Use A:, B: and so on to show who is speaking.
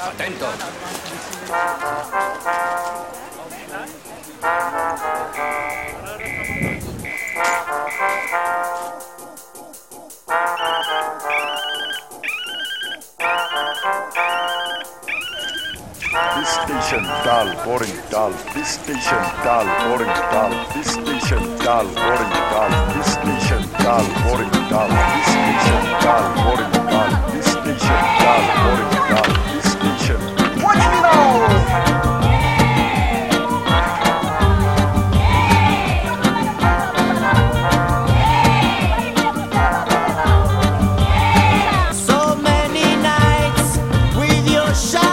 A: Atento.
B: This station dull, boring, dull. This station dull, boring, dull. This station dull, boring, dull. This station dull, boring, dull. This station shine.